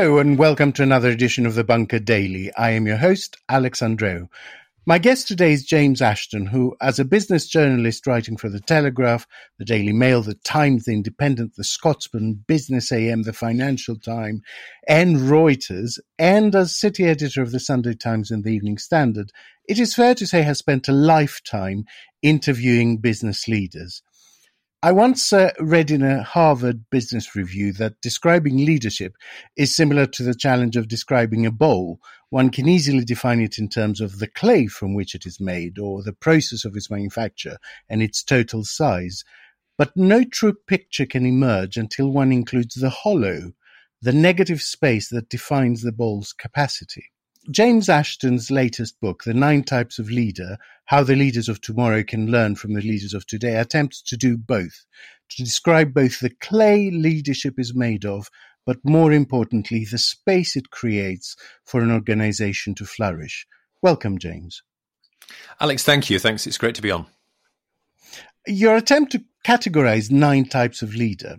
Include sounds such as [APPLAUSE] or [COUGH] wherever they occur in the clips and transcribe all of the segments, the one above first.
Hello, and welcome to another edition of the Bunker Daily. I am your host, Alex Andreou. My guest today is James Ashton, who, as a business journalist writing for The Telegraph, The Daily Mail, The Times, The Independent, The Scotsman, Business AM, The Financial Times, and Reuters, and as city editor of The Sunday Times and The Evening Standard, it is fair to say has spent a lifetime interviewing business leaders. I once uh, read in a Harvard Business Review that describing leadership is similar to the challenge of describing a bowl. One can easily define it in terms of the clay from which it is made or the process of its manufacture and its total size. But no true picture can emerge until one includes the hollow, the negative space that defines the bowl's capacity. James Ashton's latest book, The Nine Types of Leader How the Leaders of Tomorrow Can Learn from the Leaders of Today, attempts to do both, to describe both the clay leadership is made of, but more importantly, the space it creates for an organization to flourish. Welcome, James. Alex, thank you. Thanks. It's great to be on. Your attempt to categorize nine types of leader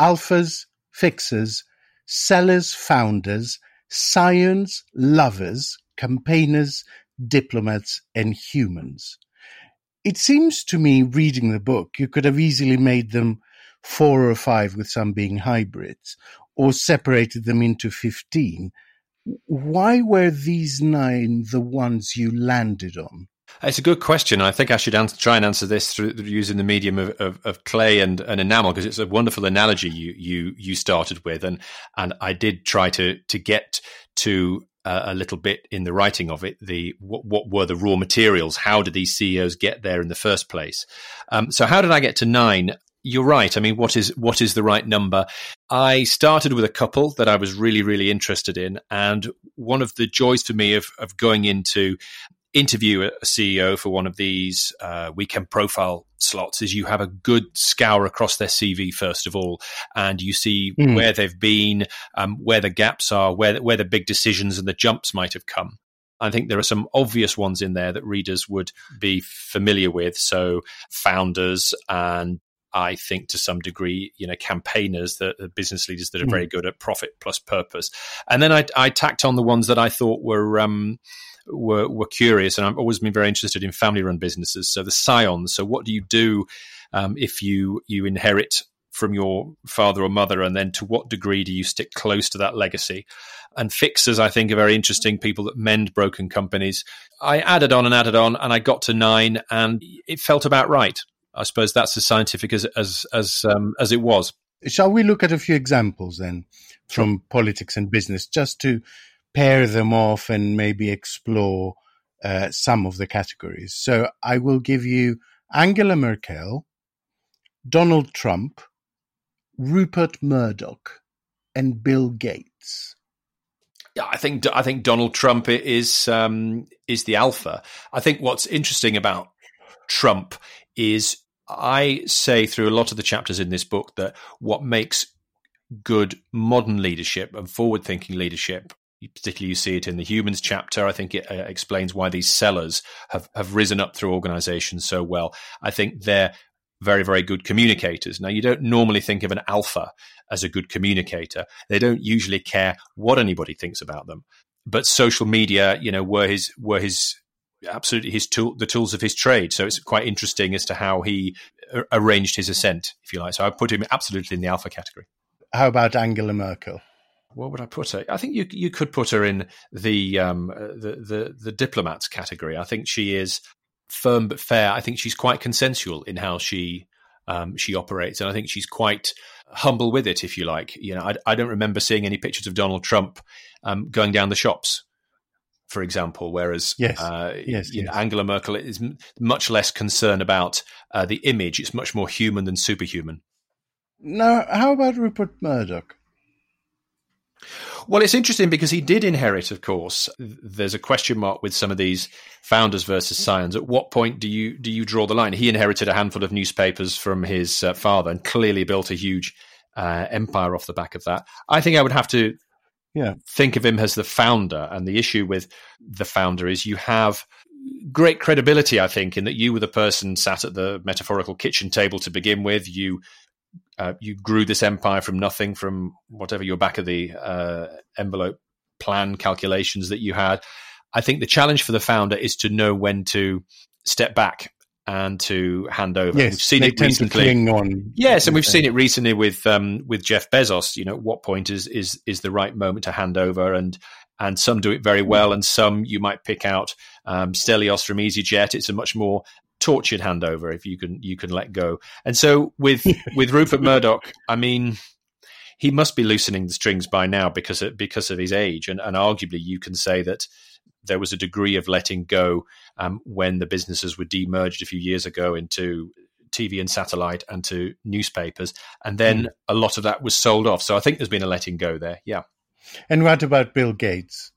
alphas, fixers, sellers, founders, scions, lovers, campaigners, diplomats, and humans. It seems to me, reading the book, you could have easily made them four or five, with some being hybrids, or separated them into 15. Why were these nine the ones you landed on? It's a good question. I think I should answer, try and answer this through using the medium of, of, of clay and, and enamel because it's a wonderful analogy you you you started with, and and I did try to to get to uh, a little bit in the writing of it. The what, what, were the raw materials? How did these CEOs get there in the first place? Um, so how did I get to nine? You're right. I mean, what is what is the right number? I started with a couple that I was really, really interested in, and one of the joys for me of of going into interview a CEO for one of these uh, weekend profile slots is you have a good scour across their CV first of all, and you see mm. where they've been, um, where the gaps are, where where the big decisions and the jumps might have come. I think there are some obvious ones in there that readers would be familiar with. So founders and I think to some degree, you know, campaigners, the, the business leaders that are mm. very good at profit plus purpose. And then I, I tacked on the ones that I thought were um, were, were curious, and I've always been very interested in family run businesses. So the scions. So what do you do um, if you you inherit from your father or mother, and then to what degree do you stick close to that legacy? And fixers, I think, are very interesting people that mend broken companies. I added on and added on, and I got to nine, and it felt about right. I suppose that's as scientific as as as um, as it was. Shall we look at a few examples then from sure. politics and business, just to pair them off and maybe explore uh, some of the categories. So I will give you Angela Merkel, Donald Trump, Rupert Murdoch, and Bill Gates. Yeah, I think I think Donald Trump is um, is the alpha. I think what's interesting about Trump is I say through a lot of the chapters in this book that what makes good modern leadership and forward thinking leadership particularly you see it in the humans chapter. I think it uh, explains why these sellers have, have risen up through organizations so well. I think they're very, very good communicators. Now, you don't normally think of an alpha as a good communicator. They don't usually care what anybody thinks about them. But social media, you know, were his were his absolutely his tool, the tools of his trade. So it's quite interesting as to how he uh, arranged his ascent, if you like. So I put him absolutely in the alpha category. How about Angela Merkel? What would I put her? I think you you could put her in the um, the, the the diplomats category. I think she is firm but fair. I think she's quite consensual in how she um, she operates, and I think she's quite humble with it, if you like. You know, I, I don't remember seeing any pictures of Donald Trump um, going down the shops, for example. Whereas, yes, uh, yes, yes. Know, Angela Merkel is m- much less concerned about uh, the image; it's much more human than superhuman. Now, how about Rupert Murdoch? Well, it's interesting because he did inherit, of course. There's a question mark with some of these founders versus scions. At what point do you do you draw the line? He inherited a handful of newspapers from his uh, father and clearly built a huge uh, empire off the back of that. I think I would have to yeah. think of him as the founder. And the issue with the founder is you have great credibility, I think, in that you were the person sat at the metaphorical kitchen table to begin with. You uh, you grew this empire from nothing, from whatever your back of the uh, envelope plan calculations that you had. I think the challenge for the founder is to know when to step back and to hand over. Yes, we've seen it recently. on. Yes, and we've seen it recently with um, with Jeff Bezos. You know, what point is is is the right moment to hand over? And and some do it very well, and some you might pick out. Um, Stelios from EasyJet. It's a much more tortured handover if you can you can let go. And so with [LAUGHS] with Rupert Murdoch, I mean, he must be loosening the strings by now because of, because of his age, and, and arguably you can say that there was a degree of letting go um, when the businesses were demerged a few years ago into TV and satellite and to newspapers, and then mm. a lot of that was sold off. So I think there's been a letting go there. Yeah. And what about Bill Gates?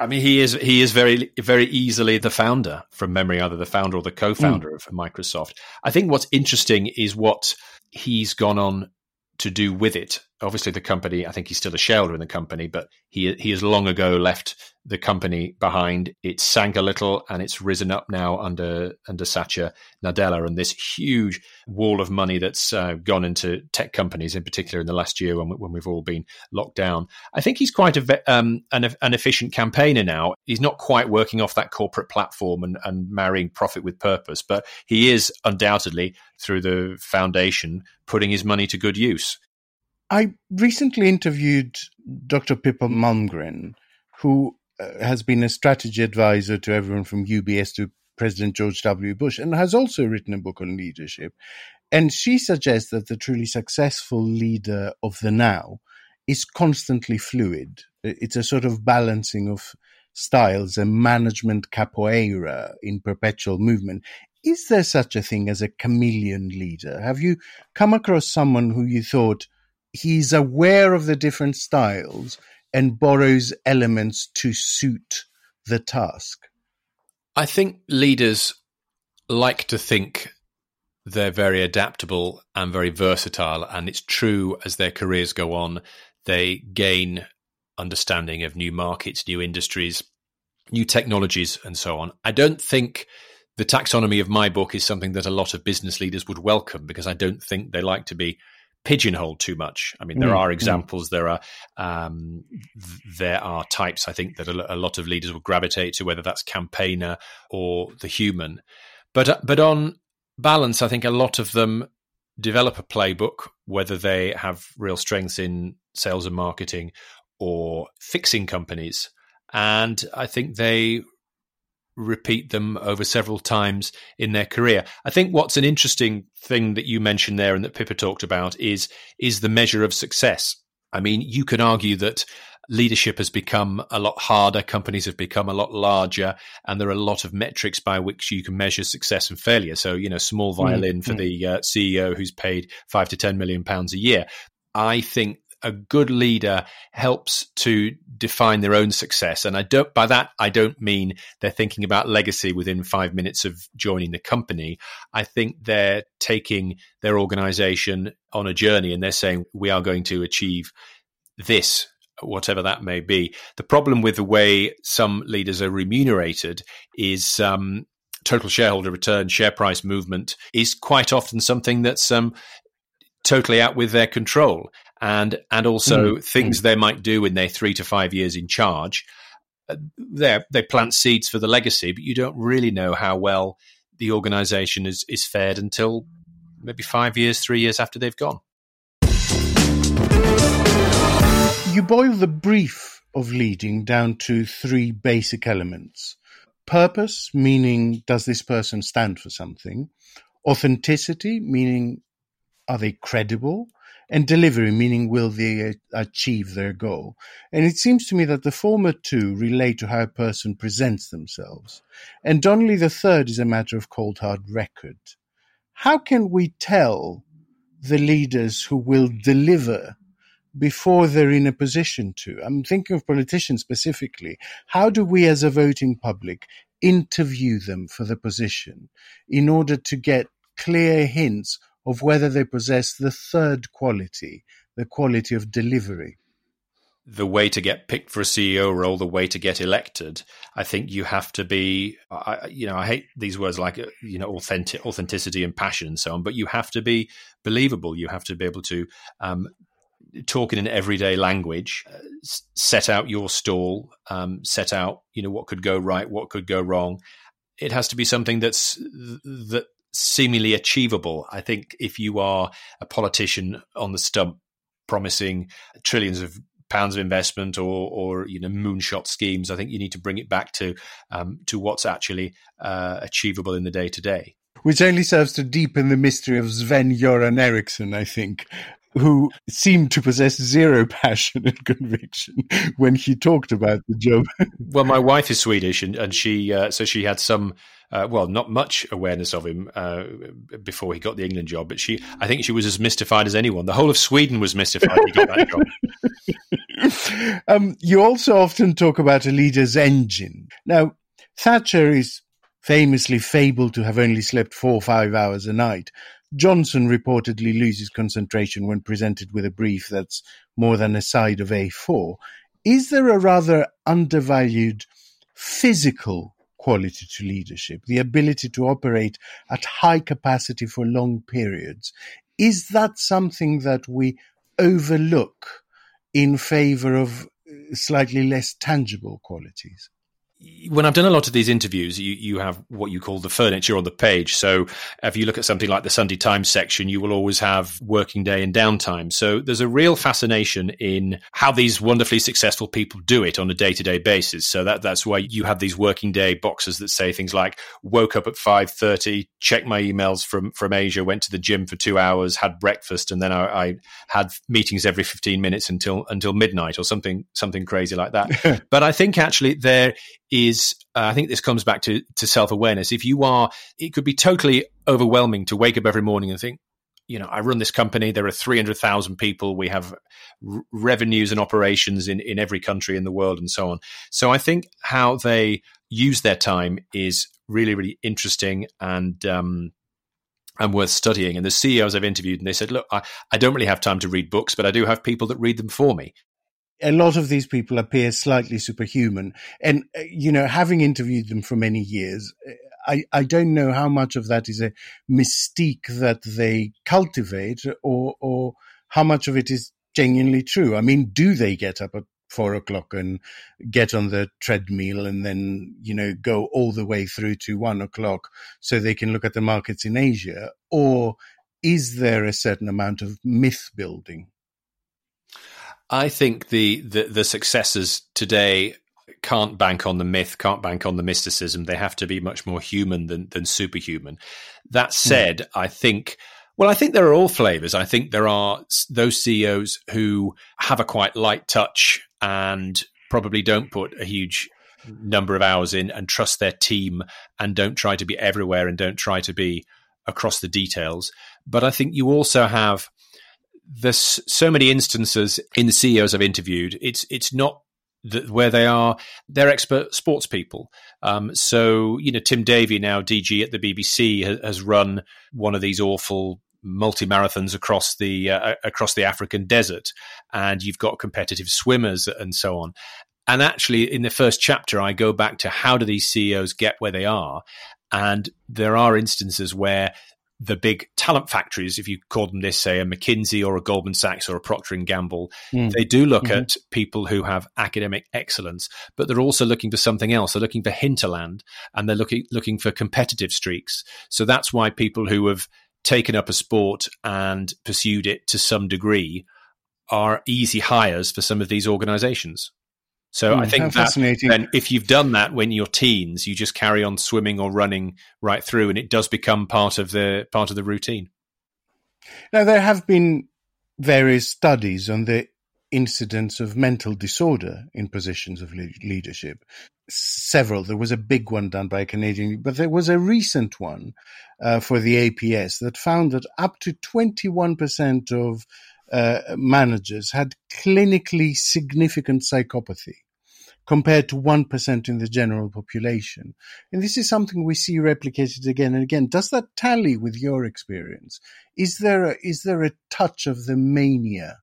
I mean, he is he is very very easily the founder from memory, either the founder or the co-founder mm. of Microsoft. I think what's interesting is what he's gone on to do with it. Obviously, the company. I think he's still a shareholder in the company, but he he has long ago left the company behind. It sank a little and it's risen up now under under Satya Nadella and this huge wall of money that's uh, gone into tech companies, in particular in the last year when, when we've all been locked down. I think he's quite a, um, an, an efficient campaigner now. He's not quite working off that corporate platform and, and marrying profit with purpose, but he is undoubtedly through the foundation putting his money to good use. I recently interviewed Dr. Pippa Malmgren, who uh, has been a strategy advisor to everyone from UBS to President George W. Bush and has also written a book on leadership. And she suggests that the truly successful leader of the now is constantly fluid. It's a sort of balancing of styles, a management capoeira in perpetual movement. Is there such a thing as a chameleon leader? Have you come across someone who you thought he's aware of the different styles and borrows elements to suit the task? I think leaders like to think they're very adaptable and very versatile. And it's true as their careers go on, they gain understanding of new markets, new industries, new technologies, and so on. I don't think the taxonomy of my book is something that a lot of business leaders would welcome because I don't think they like to be pigeonholed too much. I mean, there mm, are mm. examples. Mm. There are um, there are types. I think that a, a, lot of leaders will gravitate to, whether that's campaigner or the human. But uh, but on balance, I think a lot of them develop a playbook, whether they have real strengths in sales and marketing or fixing companies, and I think they repeat them over several times in their career. I think what's an interesting thing that you mentioned there and that Pippa talked about is is the measure of success. I mean, you can argue that leadership has become a lot harder, companies have become a lot larger, and there are a lot of metrics by which you can measure success and failure. So, you know, small mm, violin mm-hmm. for mm. the uh, CEO who's paid five to 10 million pounds a year. I think a good leader helps to define their own success. And I don't, by that, I don't mean they're thinking about legacy within five minutes of joining the company. I think they're taking their organization on a journey and they're saying, we are going to achieve this whatever that may be. The problem with the way some leaders are remunerated is um, total shareholder return, share price movement is quite often something that's um, totally out with their control and and also mm. things mm. they might do in their three to five years in charge. Uh, they they plant seeds for the legacy, but you don't really know how well the organisation is is fared until maybe five years, three years after they've gone. You boil the brief of leading down to three basic elements purpose, meaning does this person stand for something? Authenticity, meaning are they credible? And delivery, meaning will they uh, achieve their goal. And it seems to me that the former two relate to how a person presents themselves. And only the third is a matter of cold hard record. How can we tell the leaders who will deliver before they're in a position to? I'm thinking of politicians specifically. How do we as a voting public interview them for the position in order to get clear hints of whether they possess the third quality, the quality of delivery. the way to get picked for a CEO role, the way to get elected, I think you have to be, I, you know, I hate these words like, you know, authentic, authenticity and passion and so on, but you have to be believable. You have to be able to um, talk in an everyday language, uh, set out your stall, um, set out, you know, what could go right, what could go wrong. It has to be something that's that seemingly achievable. I think if you are a politician on the stump promising trillions of pounds of investment or or you know moonshot schemes. I think you need to bring it back to um, to what's actually uh, achievable in the day to day. Which only serves to deepen the mystery of Sven Göran Eriksson, I think, who seemed to possess zero [LAUGHS] passion and conviction when he talked about the job. [LAUGHS] well, my wife is Swedish, and, and she uh, so she had some. Uh, well, not much awareness of him uh, before he got the England job, but she, I think she was as mystified as anyone. The whole of Sweden was mystified he got that job. [LAUGHS] um, you also often talk about a leader's engine. Now, Thatcher is famously fabled to have only slept four or five hours a night, Johnson reportedly loses concentration when presented with a brief that's more than a side of A4. Is there a rather undervalued physical quality to leadership, the ability to operate at high capacity for long periods? Is that something that we overlook in favor of uh, slightly less tangible qualities? When I've done a lot of these interviews, you, you have what you call the furniture on the page. So if you look at something like the Sunday Times section, you will always have working day and downtime. So there's a real fascination in how these wonderfully successful people do it on a day to day basis. So that, that's why you have these working day boxes that say things like woke up at 5.30, checked my emails from, from Asia, went to the gym for two hours, had breakfast, and then I, I had meetings every 15 minutes until, until midnight or something, something crazy like that. [LAUGHS] but I think actually there is uh, I think this comes back to to self awareness. If you are, it could be totally overwhelming to wake up every morning and think, you know, I run this company. There are three hundred thousand people. We have r- revenues and operations in in every country in the world, and so on. So I think how they use their time is really really interesting and. Um, and worth studying. And the CEOs I've interviewed, and they said, "Look, I, I don't really have time to read books, but I do have people that read them for me." A lot of these people appear slightly superhuman. And, uh, you know, having interviewed them for many years, uh, I, I don't know how much of that is a mystique that they cultivate or, or how much of it is genuinely true. I mean, do they get up at four o'clock and get on the treadmill and then, you know, go all the way through to one o'clock so they can look at the markets in Asia? Or is there a certain amount of myth building? I think the, the, the successors today can't bank on the myth, can't bank on the mysticism. They have to be much more human than than superhuman. That hmm. said, mm. I think. Well, I think there are all flavors. I think there are those CEOs who have a quite light touch and probably don't put a huge number of hours in and trust their team and don't try to be everywhere and don't try to be across the details. But I think you also have there's so many instances in the CEOs I've interviewed. It's it's not that where they are they're expert sports people. Um, so you know Tim Davie now DG at the BBC has, has run one of these awful multi marathons across the uh, across the African desert, and you've got competitive swimmers and so on. And actually, in the first chapter, I go back to how do these CEOs get where they are, and there are instances where the big talent factories, if you call them this, say a McKinsey or a Goldman Sachs or a Procter and Gamble, mm. they do look mm-hmm. at people who have academic excellence, but they're also looking for something else. They're looking for hinterland and they're looking looking for competitive streaks. So that's why people who have taken up a sport and pursued it to some degree are easy hires for some of these organizations. So mm, I think that then if you've done that when you're teens, you just carry on swimming or running right through, and it does become part of the part of the routine. Now there have been various studies on the incidence of mental disorder in positions of le- leadership. Several. There was a big one done by a Canadian, but there was a recent one uh, for the APS that found that up to 21% of uh, managers had clinically significant psychopathy compared to 1% in the general population. And this is something we see replicated again and again. Does that tally with your experience? Is there a, is there a touch of the mania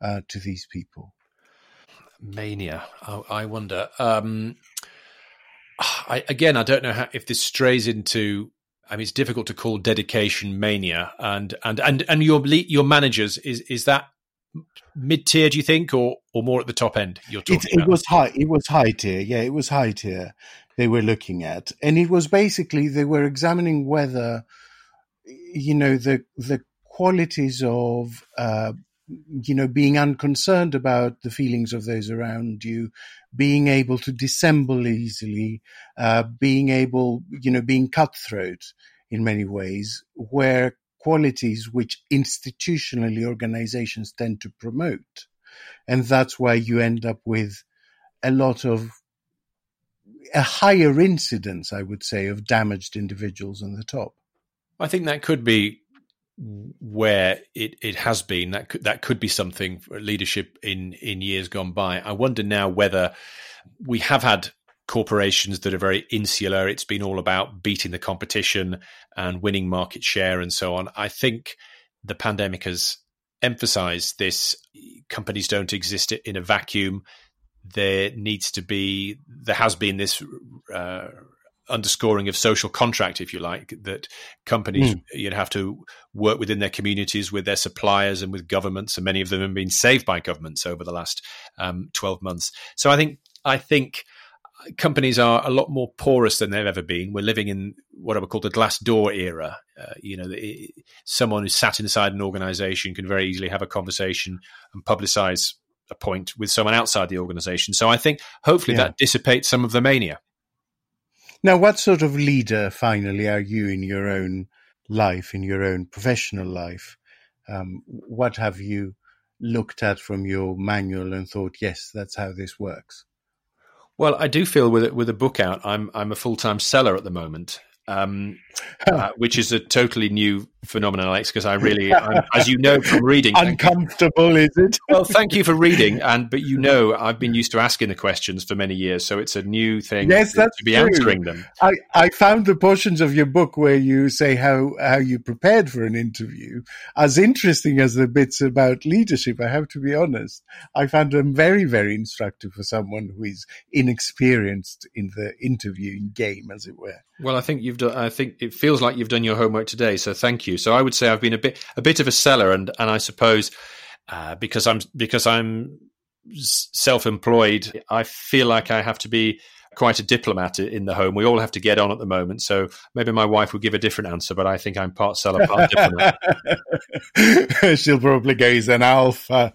uh, to these people? Mania. I, I wonder. Um, I, again, I don't know how, if this strays into. I mean, it's difficult to call dedication mania, and and and and your your managers is is that mid tier? Do you think, or or more at the top end? You're talking. It, it was high. It was high tier. Yeah, it was high tier. They were looking at, and it was basically they were examining whether, you know, the the qualities of uh, you know, being unconcerned about the feelings of those around you, being able to dissemble easily, uh, being able, you know, being cutthroat in many ways, where qualities which institutionally organizations tend to promote. And that's why you end up with a lot of a higher incidence, I would say, of damaged individuals on the top. I think that could be where it, it has been that could, that could be something for leadership in in years gone by. I wonder now whether we have had corporations that are very insular. It's been all about beating the competition and winning market share and so on. I think the pandemic has emphasized this. Companies don't exist in a vacuum. There needs to be, there has been this uh, underscoring of social contract, if you like, that companies mm. you'd have to work within their communities, with their suppliers, and with governments, and many of them have been saved by governments over the last um, twelve months. So I think I think companies are a lot more porous than they've ever been. We're living in what I would call the glass door era. Uh, you know, it, someone who's sat inside an organization can very easily have a conversation and publicize a point with someone outside the organization. So I think hopefully yeah. that dissipates some of the mania. Now, what sort of leader, finally, are you in your own life, in your own professional life? Um, what have you looked at from your manual and thought, yes, that's how this works? Well, I do feel with with a book out, I'm I'm a full time seller at the moment, um, uh, which is a totally new phenomenon, Alex. Because I [LAUGHS] really, I'm, as you know from reading, uncomfortable is it? [LAUGHS] well, thank you for reading, [LAUGHS] and but you know, I've been used to asking the questions for many years, so it's a new thing. Yes, to, that's to be true. answering them. I, I found the portions of your book where you say how how you prepared for an interview as interesting as the bits about leadership. I have to be honest. I found them very very instructive for someone who is inexperienced in the interviewing game, as it were. Well, I think you've done. I think it feels like you've done your homework today. So thank you. So I would say I've been a bit a bit of a seller, and and I suppose uh, because I'm because I'm self-employed, I feel like I have to be quite a diplomat in the home. We all have to get on at the moment. So maybe my wife would give a different answer, but I think I'm part seller, part [LAUGHS] diplomat. She'll probably go, he's an alpha.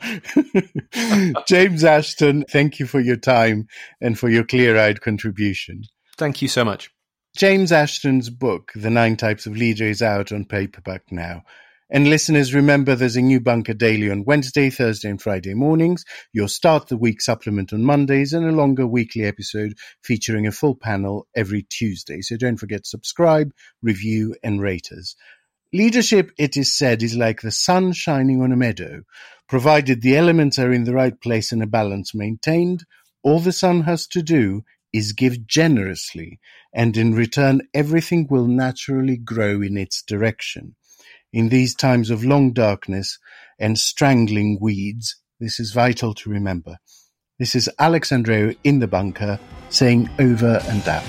[LAUGHS] James Ashton, thank you for your time and for your clear eyed contribution. Thank you so much. James Ashton's book, The Nine Types of Leader, is out on paperback now. And listeners, remember there's a new Bunker Daily on Wednesday, Thursday, and Friday mornings, You'll Start the Week supplement on Mondays, and a longer weekly episode featuring a full panel every Tuesday. So don't forget to subscribe, review, and rate us. Leadership, it is said, is like the sun shining on a meadow. Provided the elements are in the right place and a balance maintained, all the sun has to do is give generously, and in return everything will naturally grow in its direction. In these times of long darkness and strangling weeds, this is vital to remember. This is Alex Andreou in the bunker saying over and out.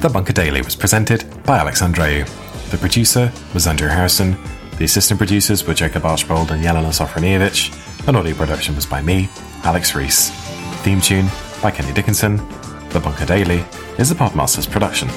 The Bunker Daily was presented by Alex Andreou. The producer was Andrew Harrison the assistant producers were Jacob Archbold and Jelena Sofronijevic, and audio production was by me, Alex Rees. Theme tune by Kenny Dickinson. The Bunker Daily is a Podmasters production.